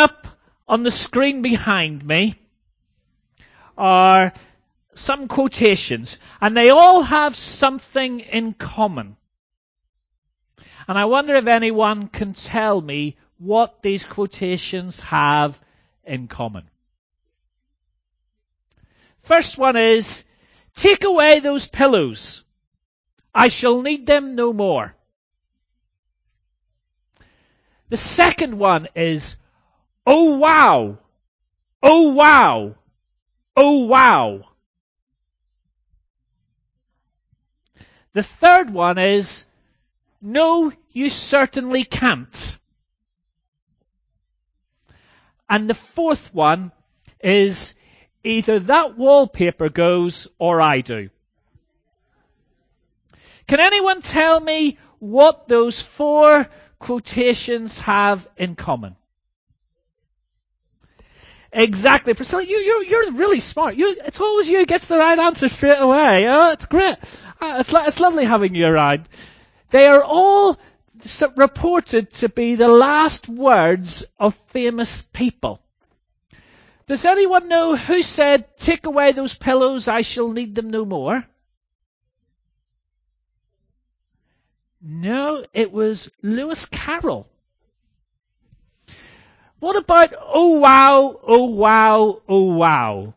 up on the screen behind me are some quotations, and they all have something in common. And I wonder if anyone can tell me what these quotations have in common. First one is, take away those pillows. I shall need them no more. The second one is, oh wow, oh wow, oh wow. The third one is, no, you certainly can't. And the fourth one is, either that wallpaper goes or I do. Can anyone tell me what those four quotations have in common? Exactly. Priscilla, you, you, you're really smart. You, it's always you gets the right answer straight away. Oh, it's great. Uh, it's, it's lovely having you around. They are all reported to be the last words of famous people. Does anyone know who said, take away those pillows, I shall need them no more? No, it was Lewis Carroll. What about oh wow, oh wow, oh wow?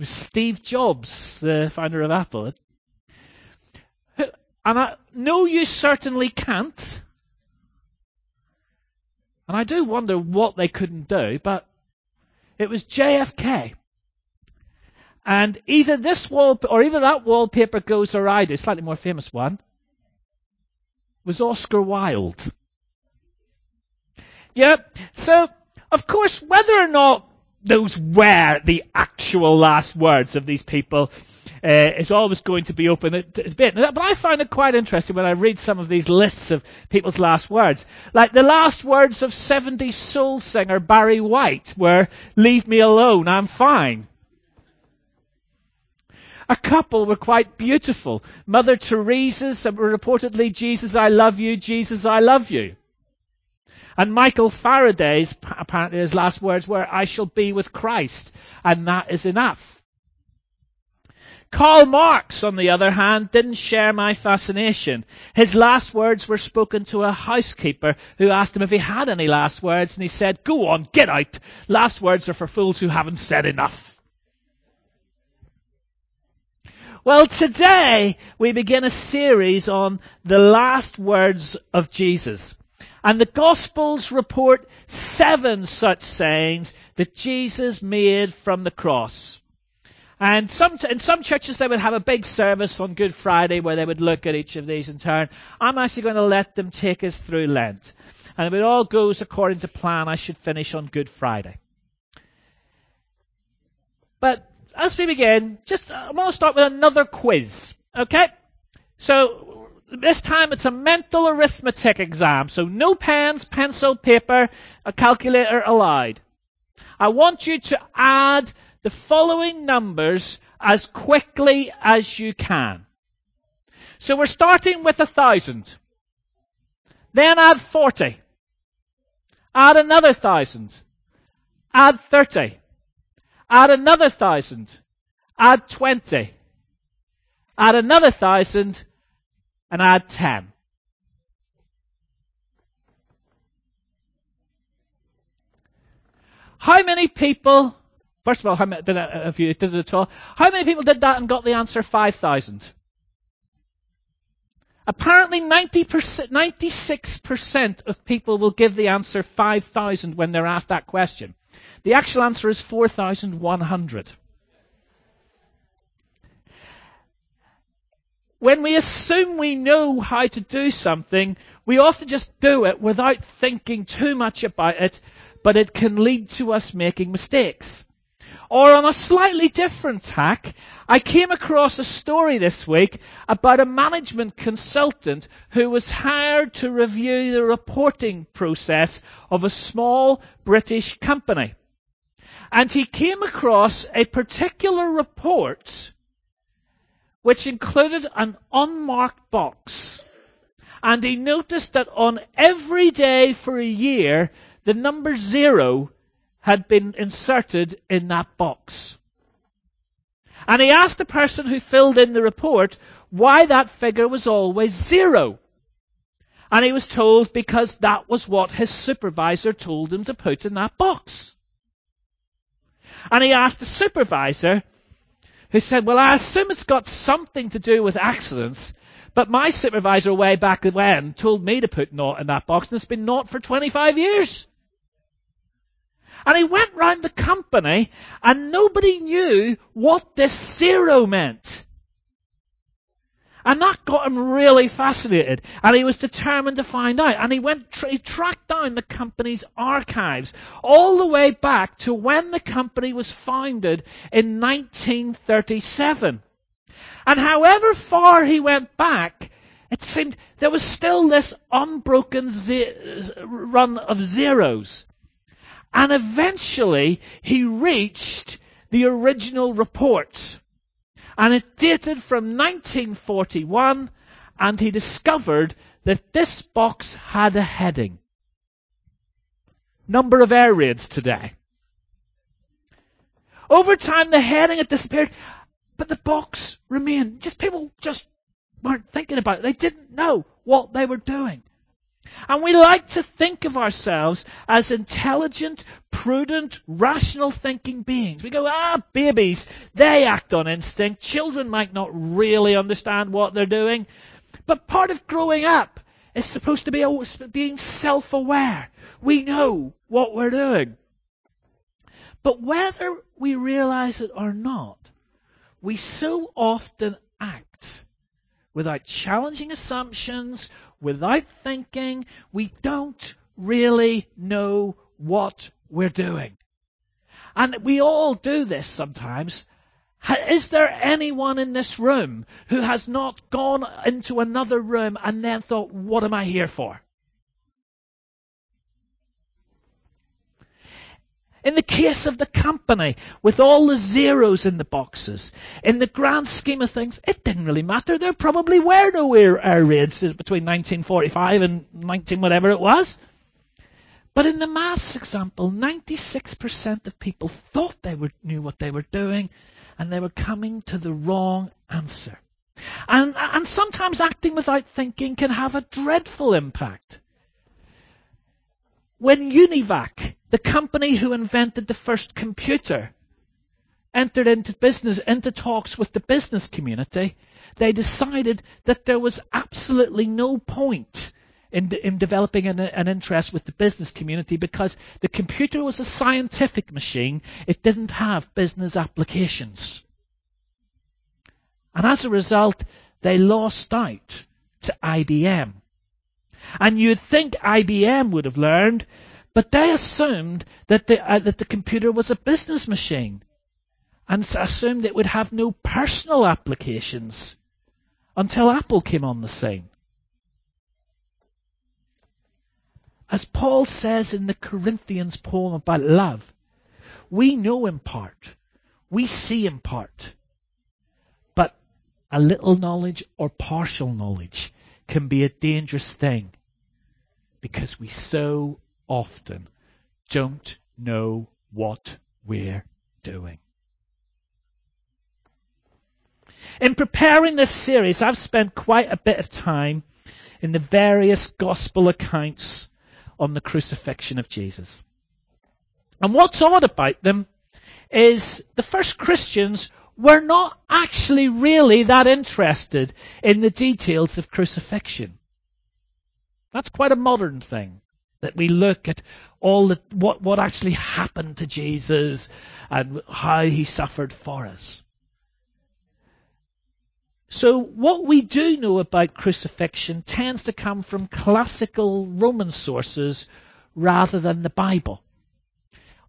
Steve Jobs, the founder of Apple. And I know you certainly can't. And I do wonder what they couldn't do, but it was JFK. And either this wall, or either that wallpaper goes I do, slightly more famous one, was Oscar Wilde. Yep. So, of course, whether or not those were the actual last words of these people uh, is always going to be open to debate. But I find it quite interesting when I read some of these lists of people's last words. Like the last words of 70s soul singer Barry White were, leave me alone, I'm fine. A couple were quite beautiful. Mother Teresa's reportedly, Jesus, I love you, Jesus, I love you. And Michael Faraday's, apparently his last words were, I shall be with Christ, and that is enough. Karl Marx, on the other hand, didn't share my fascination. His last words were spoken to a housekeeper who asked him if he had any last words, and he said, Go on, get out. Last words are for fools who haven't said enough. Well, today we begin a series on the last words of Jesus. And the Gospels report seven such sayings that Jesus made from the cross. And some, in some churches they would have a big service on Good Friday where they would look at each of these in turn. I'm actually going to let them take us through Lent. And if it all goes according to plan, I should finish on Good Friday. But as we begin, just uh, I want to start with another quiz. Okay? So this time it's a mental arithmetic exam. So no pens, pencil, paper, a calculator allowed. I want you to add the following numbers as quickly as you can. So we're starting with a thousand. Then add 40. Add another thousand. Add 30. Add another thousand. Add 20. Add another thousand and add 10. How many people, first of all, how many, did if you did it at all, how many people did that and got the answer 5,000? Apparently 90%, 96% of people will give the answer 5,000 when they're asked that question. The actual answer is 4,100. When we assume we know how to do something, we often just do it without thinking too much about it, but it can lead to us making mistakes. Or on a slightly different tack, I came across a story this week about a management consultant who was hired to review the reporting process of a small British company. And he came across a particular report which included an unmarked box. and he noticed that on every day for a year, the number zero had been inserted in that box. And he asked the person who filled in the report why that figure was always zero. And he was told because that was what his supervisor told him to put in that box. And he asked the supervisor, who said, well, I assume it's got something to do with accidents, but my supervisor way back when told me to put naught in that box, and it's been naught for 25 years. And he went round the company, and nobody knew what this zero meant. And that got him really fascinated. And he was determined to find out. And he went, he tracked down the company's archives all the way back to when the company was founded in 1937. And however far he went back, it seemed there was still this unbroken ze- run of zeros. And eventually he reached the original reports and it dated from 1941 and he discovered that this box had a heading. Number of air raids today. Over time the heading had disappeared, but the box remained. Just people just weren't thinking about it. They didn't know what they were doing. And we like to think of ourselves as intelligent, prudent, rational thinking beings. We go, ah, babies, they act on instinct. Children might not really understand what they're doing. But part of growing up is supposed to be being self-aware. We know what we're doing. But whether we realize it or not, we so often act without challenging assumptions, without thinking, we don't really know what we're doing. And we all do this sometimes. Is there anyone in this room who has not gone into another room and then thought, what am I here for? In the case of the company, with all the zeros in the boxes, in the grand scheme of things, it didn't really matter. There probably were no air, air raids between 1945 and 19 whatever it was. But in the maths example, 96% of people thought they were, knew what they were doing, and they were coming to the wrong answer. And, and sometimes acting without thinking can have a dreadful impact. When Univac the company who invented the first computer entered into business, into talks with the business community. They decided that there was absolutely no point in, in developing an, an, interest with the business community because the computer was a scientific machine. It didn't have business applications. And as a result, they lost out to IBM. And you'd think IBM would have learned but they assumed that the, uh, that the computer was a business machine and assumed it would have no personal applications until Apple came on the scene. As Paul says in the Corinthians poem about love, we know in part, we see in part, but a little knowledge or partial knowledge can be a dangerous thing because we so often don't know what we're doing. In preparing this series, I've spent quite a bit of time in the various gospel accounts on the crucifixion of Jesus. And what's odd about them is the first Christians were not actually really that interested in the details of crucifixion. That's quite a modern thing. That we look at all the, what, what actually happened to Jesus and how he suffered for us. So what we do know about crucifixion tends to come from classical Roman sources rather than the Bible.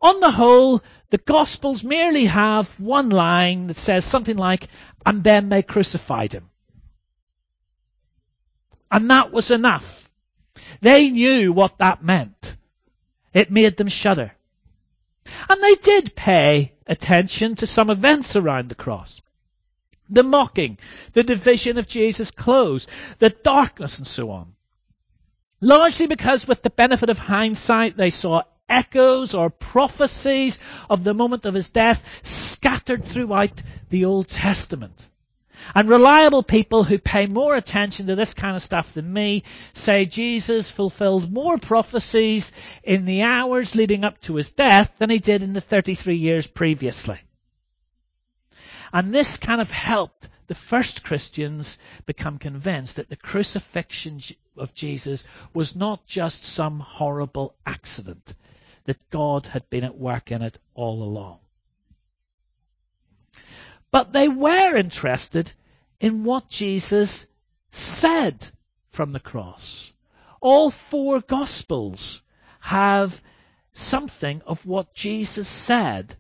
On the whole, the Gospels merely have one line that says something like, and then they crucified him. And that was enough they knew what that meant. It made them shudder. And they did pay attention to some events around the cross. The mocking, the division of Jesus' clothes, the darkness and so on. Largely because with the benefit of hindsight, they saw echoes or prophecies of the moment of his death scattered throughout the Old Testament. And reliable people who pay more attention to this kind of stuff than me say Jesus fulfilled more prophecies in the hours leading up to his death than he did in the 33 years previously. And this kind of helped the first Christians become convinced that the crucifixion of Jesus was not just some horrible accident, that God had been at work in it all along. But they were interested in what Jesus said from the cross. All four Gospels have something of what Jesus said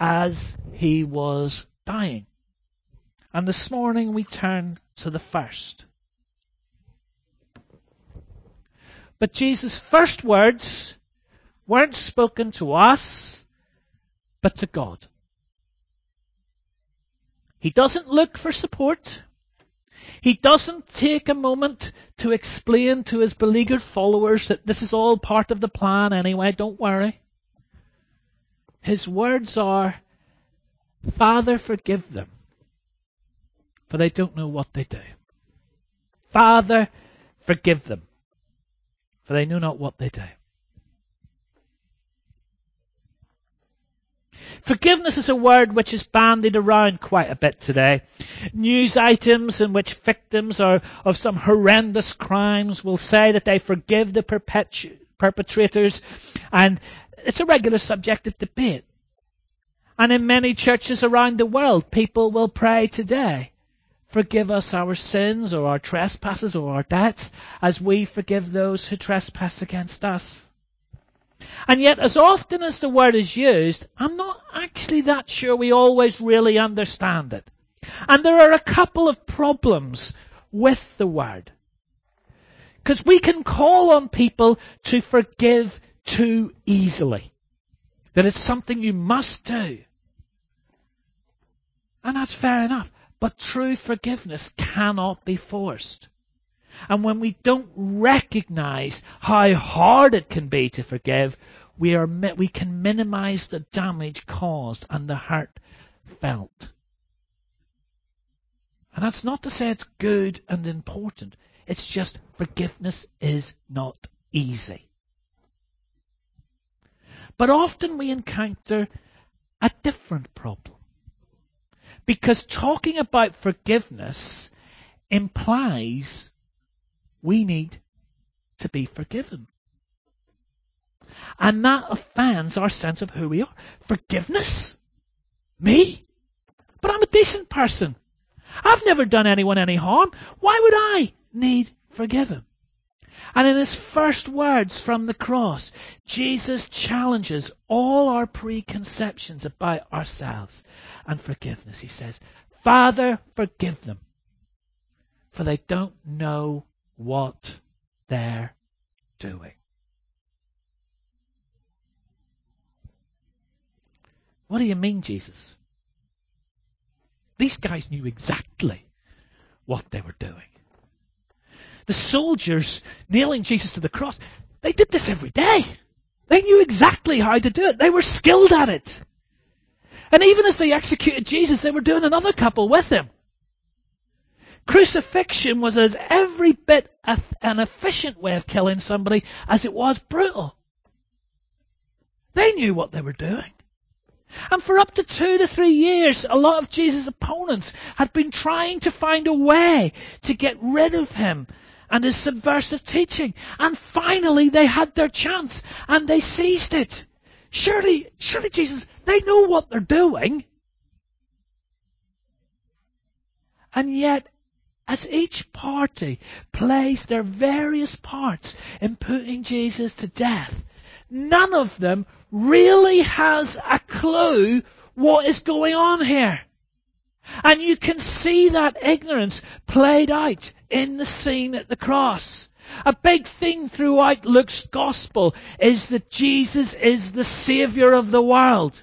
as he was dying. And this morning we turn to the first. But Jesus' first words weren't spoken to us, but to God. He doesn't look for support. He doesn't take a moment to explain to his beleaguered followers that this is all part of the plan anyway, don't worry. His words are, Father, forgive them, for they don't know what they do. Father, forgive them, for they know not what they do. Forgiveness is a word which is bandied around quite a bit today. News items in which victims are, of some horrendous crimes will say that they forgive the perpetu- perpetrators, and it's a regular subject of debate. And in many churches around the world, people will pray today, forgive us our sins or our trespasses or our debts as we forgive those who trespass against us. And yet, as often as the word is used, I'm not actually that sure we always really understand it. And there are a couple of problems with the word. Because we can call on people to forgive too easily. That it's something you must do. And that's fair enough. But true forgiveness cannot be forced. And when we don't recognize how hard it can be to forgive, we are we can minimize the damage caused and the hurt felt. And that's not to say it's good and important. It's just forgiveness is not easy. But often we encounter a different problem. Because talking about forgiveness implies we need to be forgiven. And that offends our sense of who we are. Forgiveness? Me? But I'm a decent person. I've never done anyone any harm. Why would I need forgiven? And in his first words from the cross, Jesus challenges all our preconceptions about ourselves and forgiveness. He says, Father, forgive them, for they don't know what they're doing. What do you mean, Jesus? These guys knew exactly what they were doing. The soldiers nailing Jesus to the cross, they did this every day. They knew exactly how to do it. They were skilled at it. And even as they executed Jesus, they were doing another couple with him. Crucifixion was as every bit an efficient way of killing somebody as it was brutal. They knew what they were doing. And for up to two to three years, a lot of Jesus' opponents had been trying to find a way to get rid of him and his subversive teaching. And finally they had their chance and they seized it. Surely, surely Jesus, they know what they're doing. And yet as each party plays their various parts in putting Jesus to death, none of them really has a clue what is going on here. And you can see that ignorance played out in the scene at the cross. A big thing throughout Luke's gospel is that Jesus is the Savior of the world.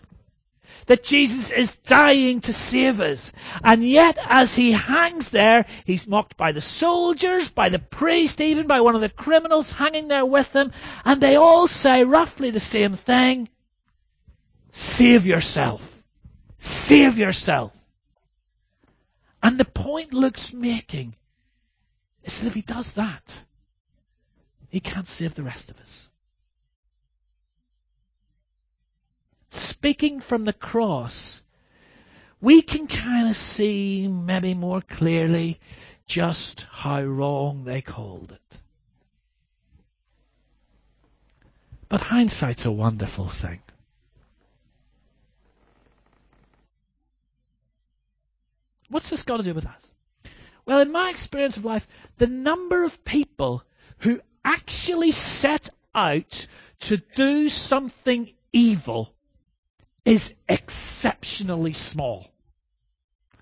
That Jesus is dying to save us. And yet, as he hangs there, he's mocked by the soldiers, by the priest, even by one of the criminals hanging there with him, and they all say roughly the same thing. Save yourself. Save yourself. And the point Luke's making is that if he does that, he can't save the rest of us. Speaking from the cross, we can kind of see maybe more clearly just how wrong they called it. But hindsight's a wonderful thing. What's this got to do with us? Well, in my experience of life, the number of people who actually set out to do something evil is exceptionally small.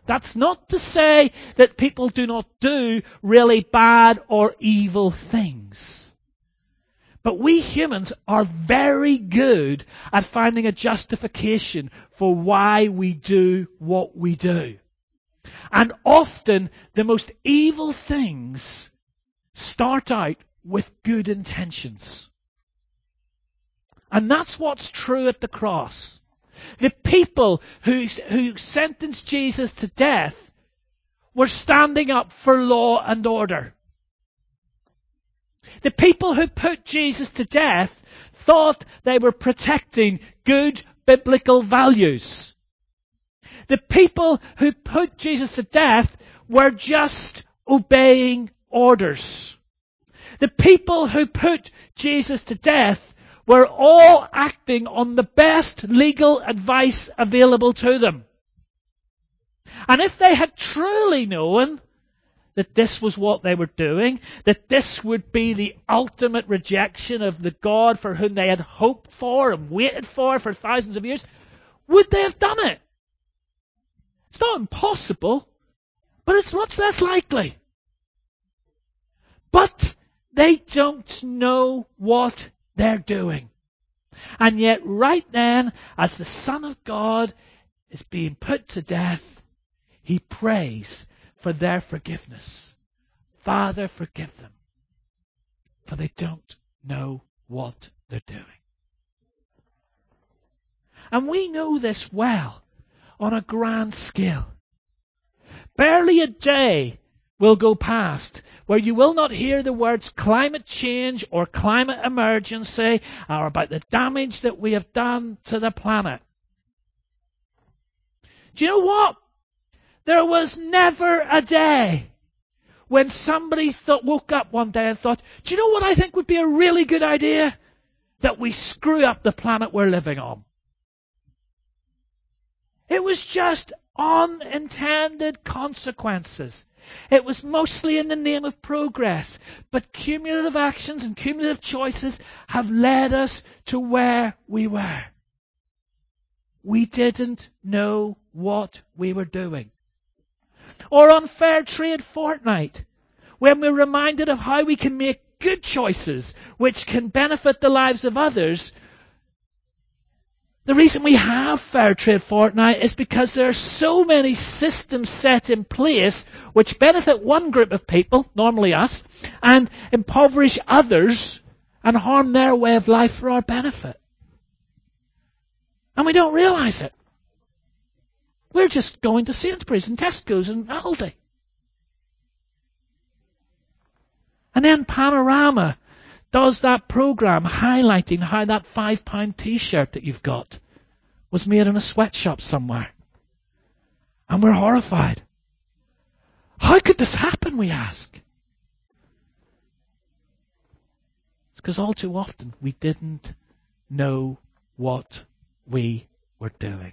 That's not to say that people do not do really bad or evil things. But we humans are very good at finding a justification for why we do what we do. And often the most evil things start out with good intentions. And that's what's true at the cross. The people who, who sentenced Jesus to death were standing up for law and order. The people who put Jesus to death thought they were protecting good biblical values. The people who put Jesus to death were just obeying orders. The people who put Jesus to death were all acting on the best legal advice available to them. And if they had truly known that this was what they were doing, that this would be the ultimate rejection of the God for whom they had hoped for and waited for for thousands of years, would they have done it? It's not impossible, but it's much less likely. But they don't know what they're doing. And yet right then, as the Son of God is being put to death, he prays for their forgiveness. Father, forgive them, for they don't know what they're doing. And we know this well on a grand scale. Barely a day will go past where you will not hear the words climate change or climate emergency or about the damage that we have done to the planet. Do you know what? There was never a day when somebody thought, woke up one day and thought, do you know what I think would be a really good idea? That we screw up the planet we're living on. It was just unintended consequences. It was mostly in the name of progress, but cumulative actions and cumulative choices have led us to where we were. We didn't know what we were doing. Or on Fair Trade Fortnight, when we're reminded of how we can make good choices which can benefit the lives of others the reason we have Fair Trade Fortnight is because there are so many systems set in place which benefit one group of people, normally us, and impoverish others and harm their way of life for our benefit. And we don't realize it. We're just going to Sainsbury's and Tesco's and Aldi. And then Panorama does that program highlighting how that five pound t-shirt that you've got was made in a sweatshop somewhere. And we're horrified. How could this happen, we ask? It's because all too often we didn't know what we were doing.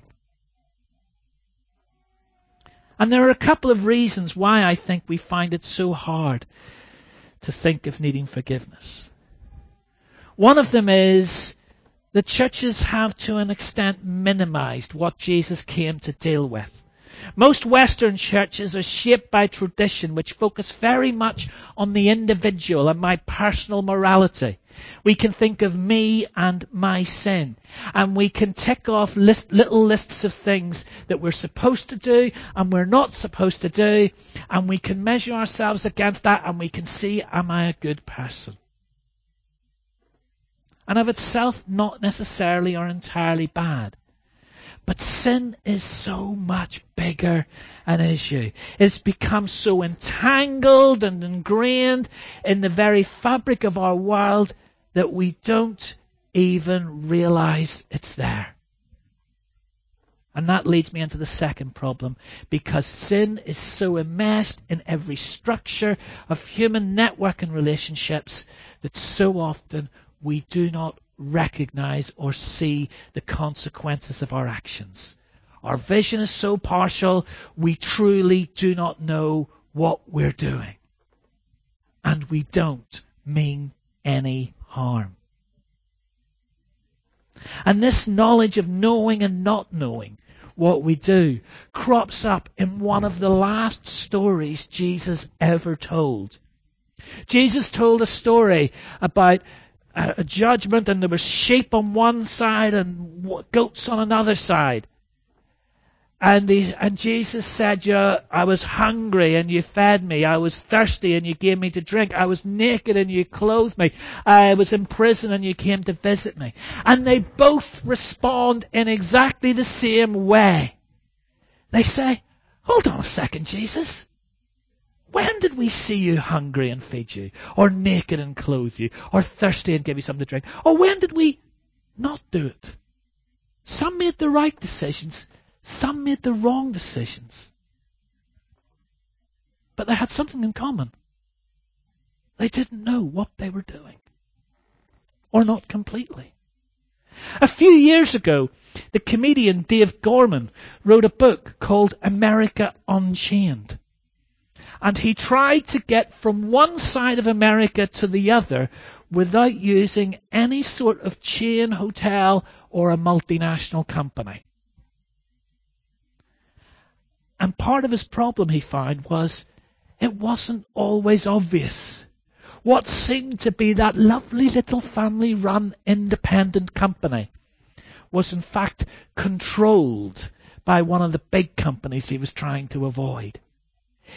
And there are a couple of reasons why I think we find it so hard to think of needing forgiveness. One of them is the churches have to an extent minimized what Jesus came to deal with. Most Western churches are shaped by tradition which focus very much on the individual and my personal morality. We can think of me and my sin. And we can tick off list, little lists of things that we're supposed to do and we're not supposed to do. And we can measure ourselves against that and we can see, am I a good person? And of itself, not necessarily or entirely bad. But sin is so much bigger an issue. It's become so entangled and ingrained in the very fabric of our world that we don't even realize it's there. And that leads me into the second problem because sin is so immersed in every structure of human network and relationships that so often we do not recognize or see the consequences of our actions. Our vision is so partial, we truly do not know what we're doing. And we don't mean any harm. And this knowledge of knowing and not knowing what we do crops up in one of the last stories Jesus ever told. Jesus told a story about a judgment and there was sheep on one side and goats on another side. And, he, and Jesus said, yeah, I was hungry and you fed me. I was thirsty and you gave me to drink. I was naked and you clothed me. I was in prison and you came to visit me. And they both respond in exactly the same way. They say, hold on a second, Jesus. When did we see you hungry and feed you? Or naked and clothe you? Or thirsty and give you something to drink? Or when did we not do it? Some made the right decisions. Some made the wrong decisions. But they had something in common. They didn't know what they were doing. Or not completely. A few years ago, the comedian Dave Gorman wrote a book called America Unchained. And he tried to get from one side of America to the other without using any sort of chain hotel or a multinational company. And part of his problem, he found, was it wasn't always obvious. What seemed to be that lovely little family run independent company was in fact controlled by one of the big companies he was trying to avoid.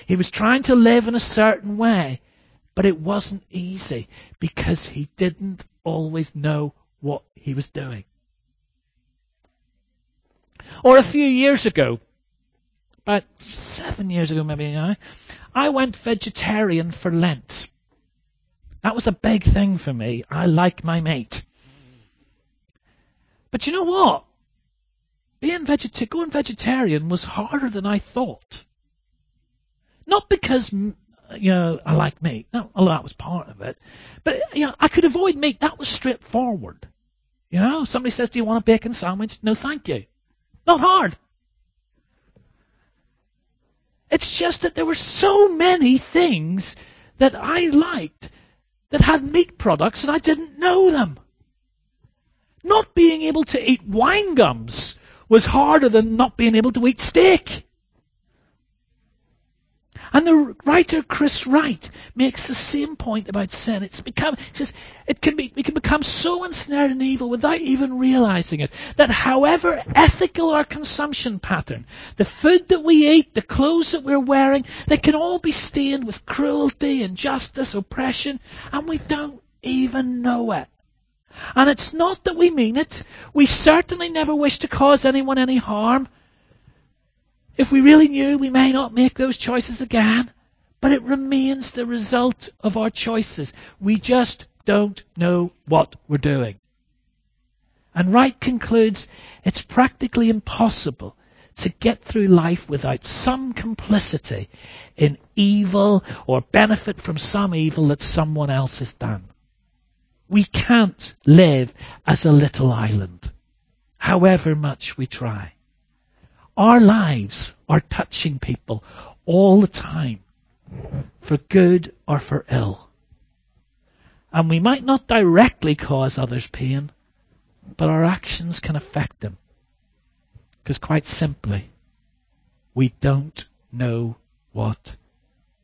He was trying to live in a certain way, but it wasn't easy because he didn't always know what he was doing. Or a few years ago, about seven years ago maybe I went vegetarian for Lent. That was a big thing for me. I like my meat. But you know what? Being vegetarian, going vegetarian was harder than I thought. Not because you know I like meat. No, although that was part of it. But you know, I could avoid meat. That was straightforward. You know, somebody says, "Do you want a bacon sandwich?" No, thank you. Not hard. It's just that there were so many things that I liked that had meat products and I didn't know them. Not being able to eat wine gums was harder than not being able to eat steak. And the writer Chris Wright makes the same point about sin. It's become, he says, it can be, we can become so ensnared in evil without even realizing it. That however ethical our consumption pattern, the food that we eat, the clothes that we're wearing, they can all be stained with cruelty, injustice, oppression, and we don't even know it. And it's not that we mean it. We certainly never wish to cause anyone any harm. If we really knew, we may not make those choices again, but it remains the result of our choices. We just don't know what we're doing. And Wright concludes it's practically impossible to get through life without some complicity in evil or benefit from some evil that someone else has done. We can't live as a little island, however much we try. Our lives are touching people all the time, for good or for ill. And we might not directly cause others pain, but our actions can affect them. Because quite simply, we don't know what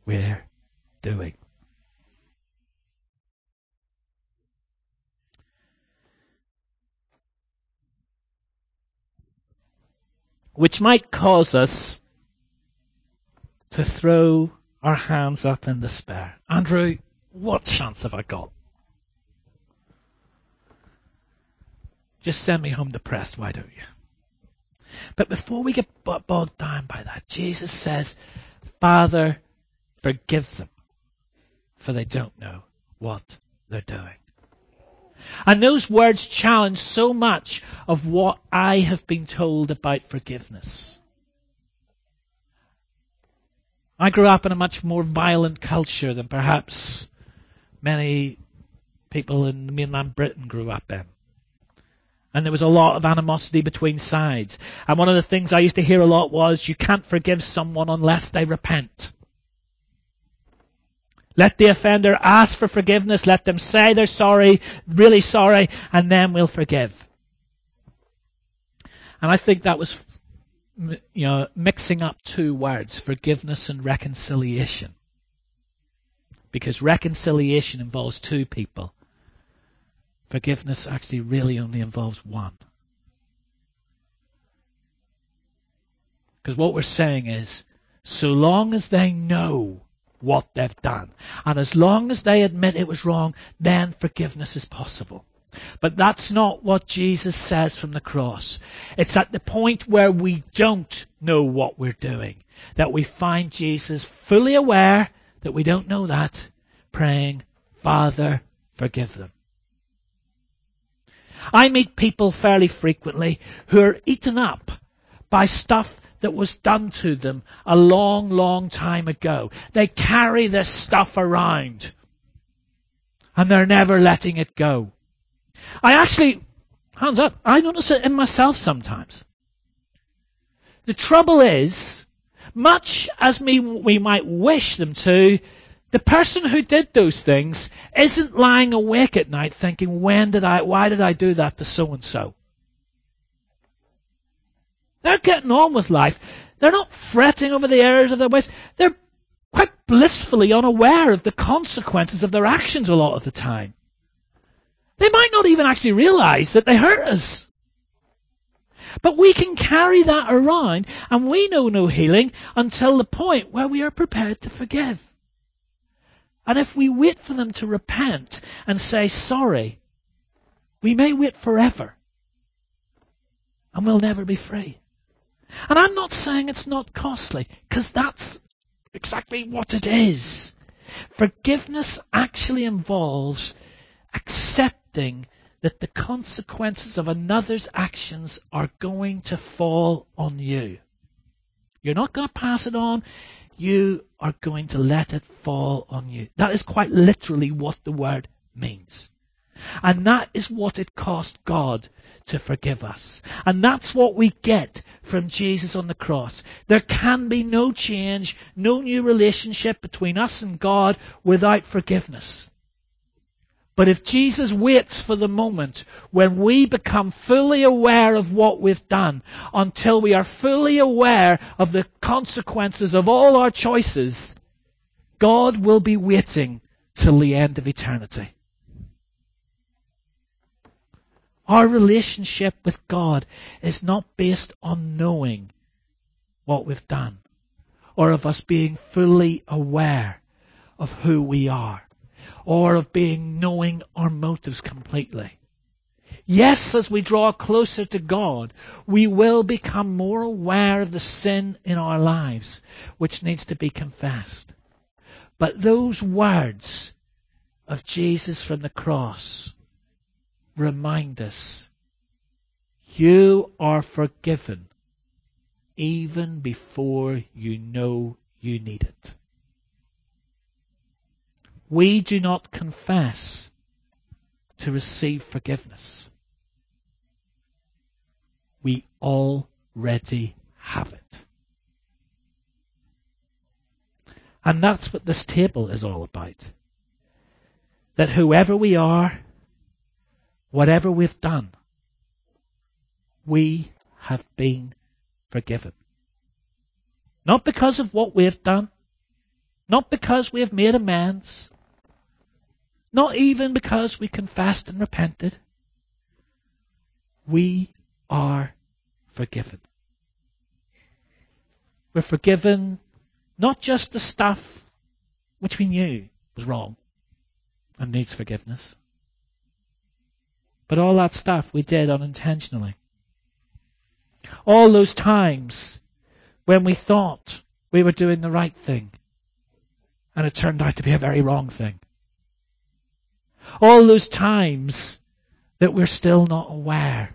we're doing. Which might cause us to throw our hands up in despair. Andrew, what chance have I got? Just send me home depressed, why don't you? But before we get bogged down by that, Jesus says, Father, forgive them, for they don't know what they're doing. And those words challenge so much of what I have been told about forgiveness. I grew up in a much more violent culture than perhaps many people in mainland Britain grew up in. And there was a lot of animosity between sides. And one of the things I used to hear a lot was, you can't forgive someone unless they repent. Let the offender ask for forgiveness. Let them say they're sorry, really sorry, and then we'll forgive. And I think that was, you know, mixing up two words, forgiveness and reconciliation. Because reconciliation involves two people. Forgiveness actually really only involves one. Because what we're saying is, so long as they know what they've done, and as long as they admit it was wrong, then forgiveness is possible. But that's not what Jesus says from the cross. It's at the point where we don't know what we're doing that we find Jesus fully aware that we don't know that, praying, Father, forgive them. I meet people fairly frequently who are eaten up by stuff that was done to them a long, long time ago. They carry this stuff around and they're never letting it go. I actually, hands up, I notice it in myself sometimes. The trouble is, much as me, we might wish them to, the person who did those things isn't lying awake at night thinking, when did I, why did I do that to so and so? They're getting on with life. They're not fretting over the errors of their ways. They're quite blissfully unaware of the consequences of their actions a lot of the time. They might not even actually realize that they hurt us. But we can carry that around and we know no healing until the point where we are prepared to forgive. And if we wait for them to repent and say sorry, we may wait forever. And we'll never be free. And I'm not saying it's not costly, because that's exactly what it is. Forgiveness actually involves accepting that the consequences of another's actions are going to fall on you. You're not going to pass it on you are going to let it fall on you. That is quite literally what the word means. And that is what it cost God to forgive us. And that's what we get from Jesus on the cross. There can be no change, no new relationship between us and God without forgiveness. But if Jesus waits for the moment when we become fully aware of what we've done until we are fully aware of the consequences of all our choices, God will be waiting till the end of eternity. Our relationship with God is not based on knowing what we've done or of us being fully aware of who we are or of being knowing our motives completely. Yes, as we draw closer to God, we will become more aware of the sin in our lives, which needs to be confessed. But those words of Jesus from the cross remind us, you are forgiven even before you know you need it we do not confess to receive forgiveness. We already have it. And that's what this table is all about. That whoever we are, whatever we've done, we have been forgiven. Not because of what we have done. Not because we have made amends. Not even because we confessed and repented. We are forgiven. We're forgiven not just the stuff which we knew was wrong and needs forgiveness, but all that stuff we did unintentionally. All those times when we thought we were doing the right thing and it turned out to be a very wrong thing. All those times that we're still not aware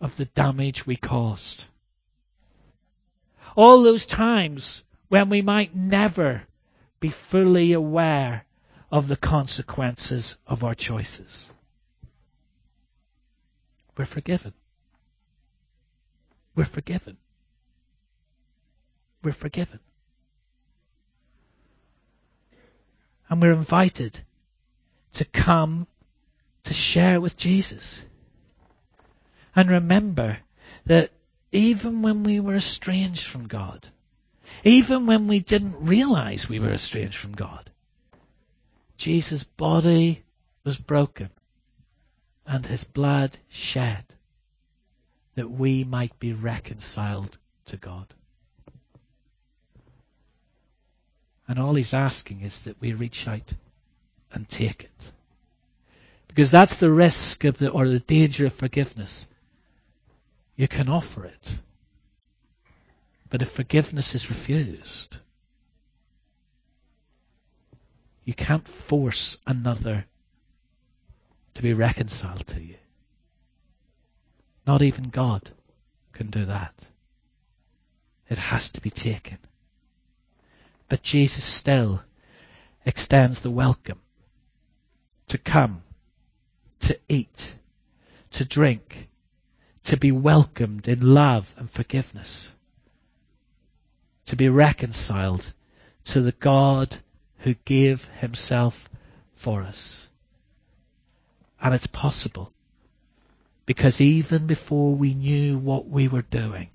of the damage we caused. All those times when we might never be fully aware of the consequences of our choices. We're forgiven. We're forgiven. We're forgiven. And we're invited to come to share with Jesus. And remember that even when we were estranged from God, even when we didn't realize we were estranged from God, Jesus' body was broken and his blood shed that we might be reconciled to God. And all he's asking is that we reach out and take it. Because that's the risk of the, or the danger of forgiveness. You can offer it. But if forgiveness is refused, you can't force another to be reconciled to you. Not even God can do that. It has to be taken. But Jesus still extends the welcome to come, to eat, to drink, to be welcomed in love and forgiveness, to be reconciled to the God who gave himself for us. And it's possible because even before we knew what we were doing,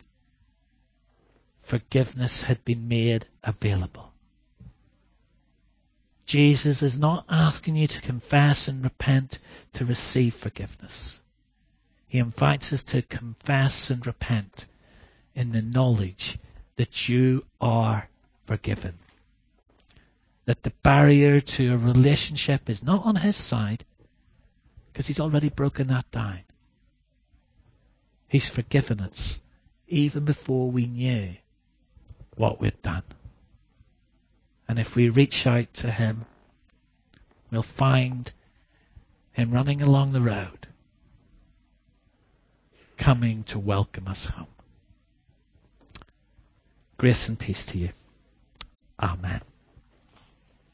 forgiveness had been made available. Jesus is not asking you to confess and repent to receive forgiveness. He invites us to confess and repent in the knowledge that you are forgiven. That the barrier to a relationship is not on his side because he's already broken that down. He's forgiven us even before we knew what we'd done. And if we reach out to Him, we'll find Him running along the road, coming to welcome us home. Grace and peace to you. Amen.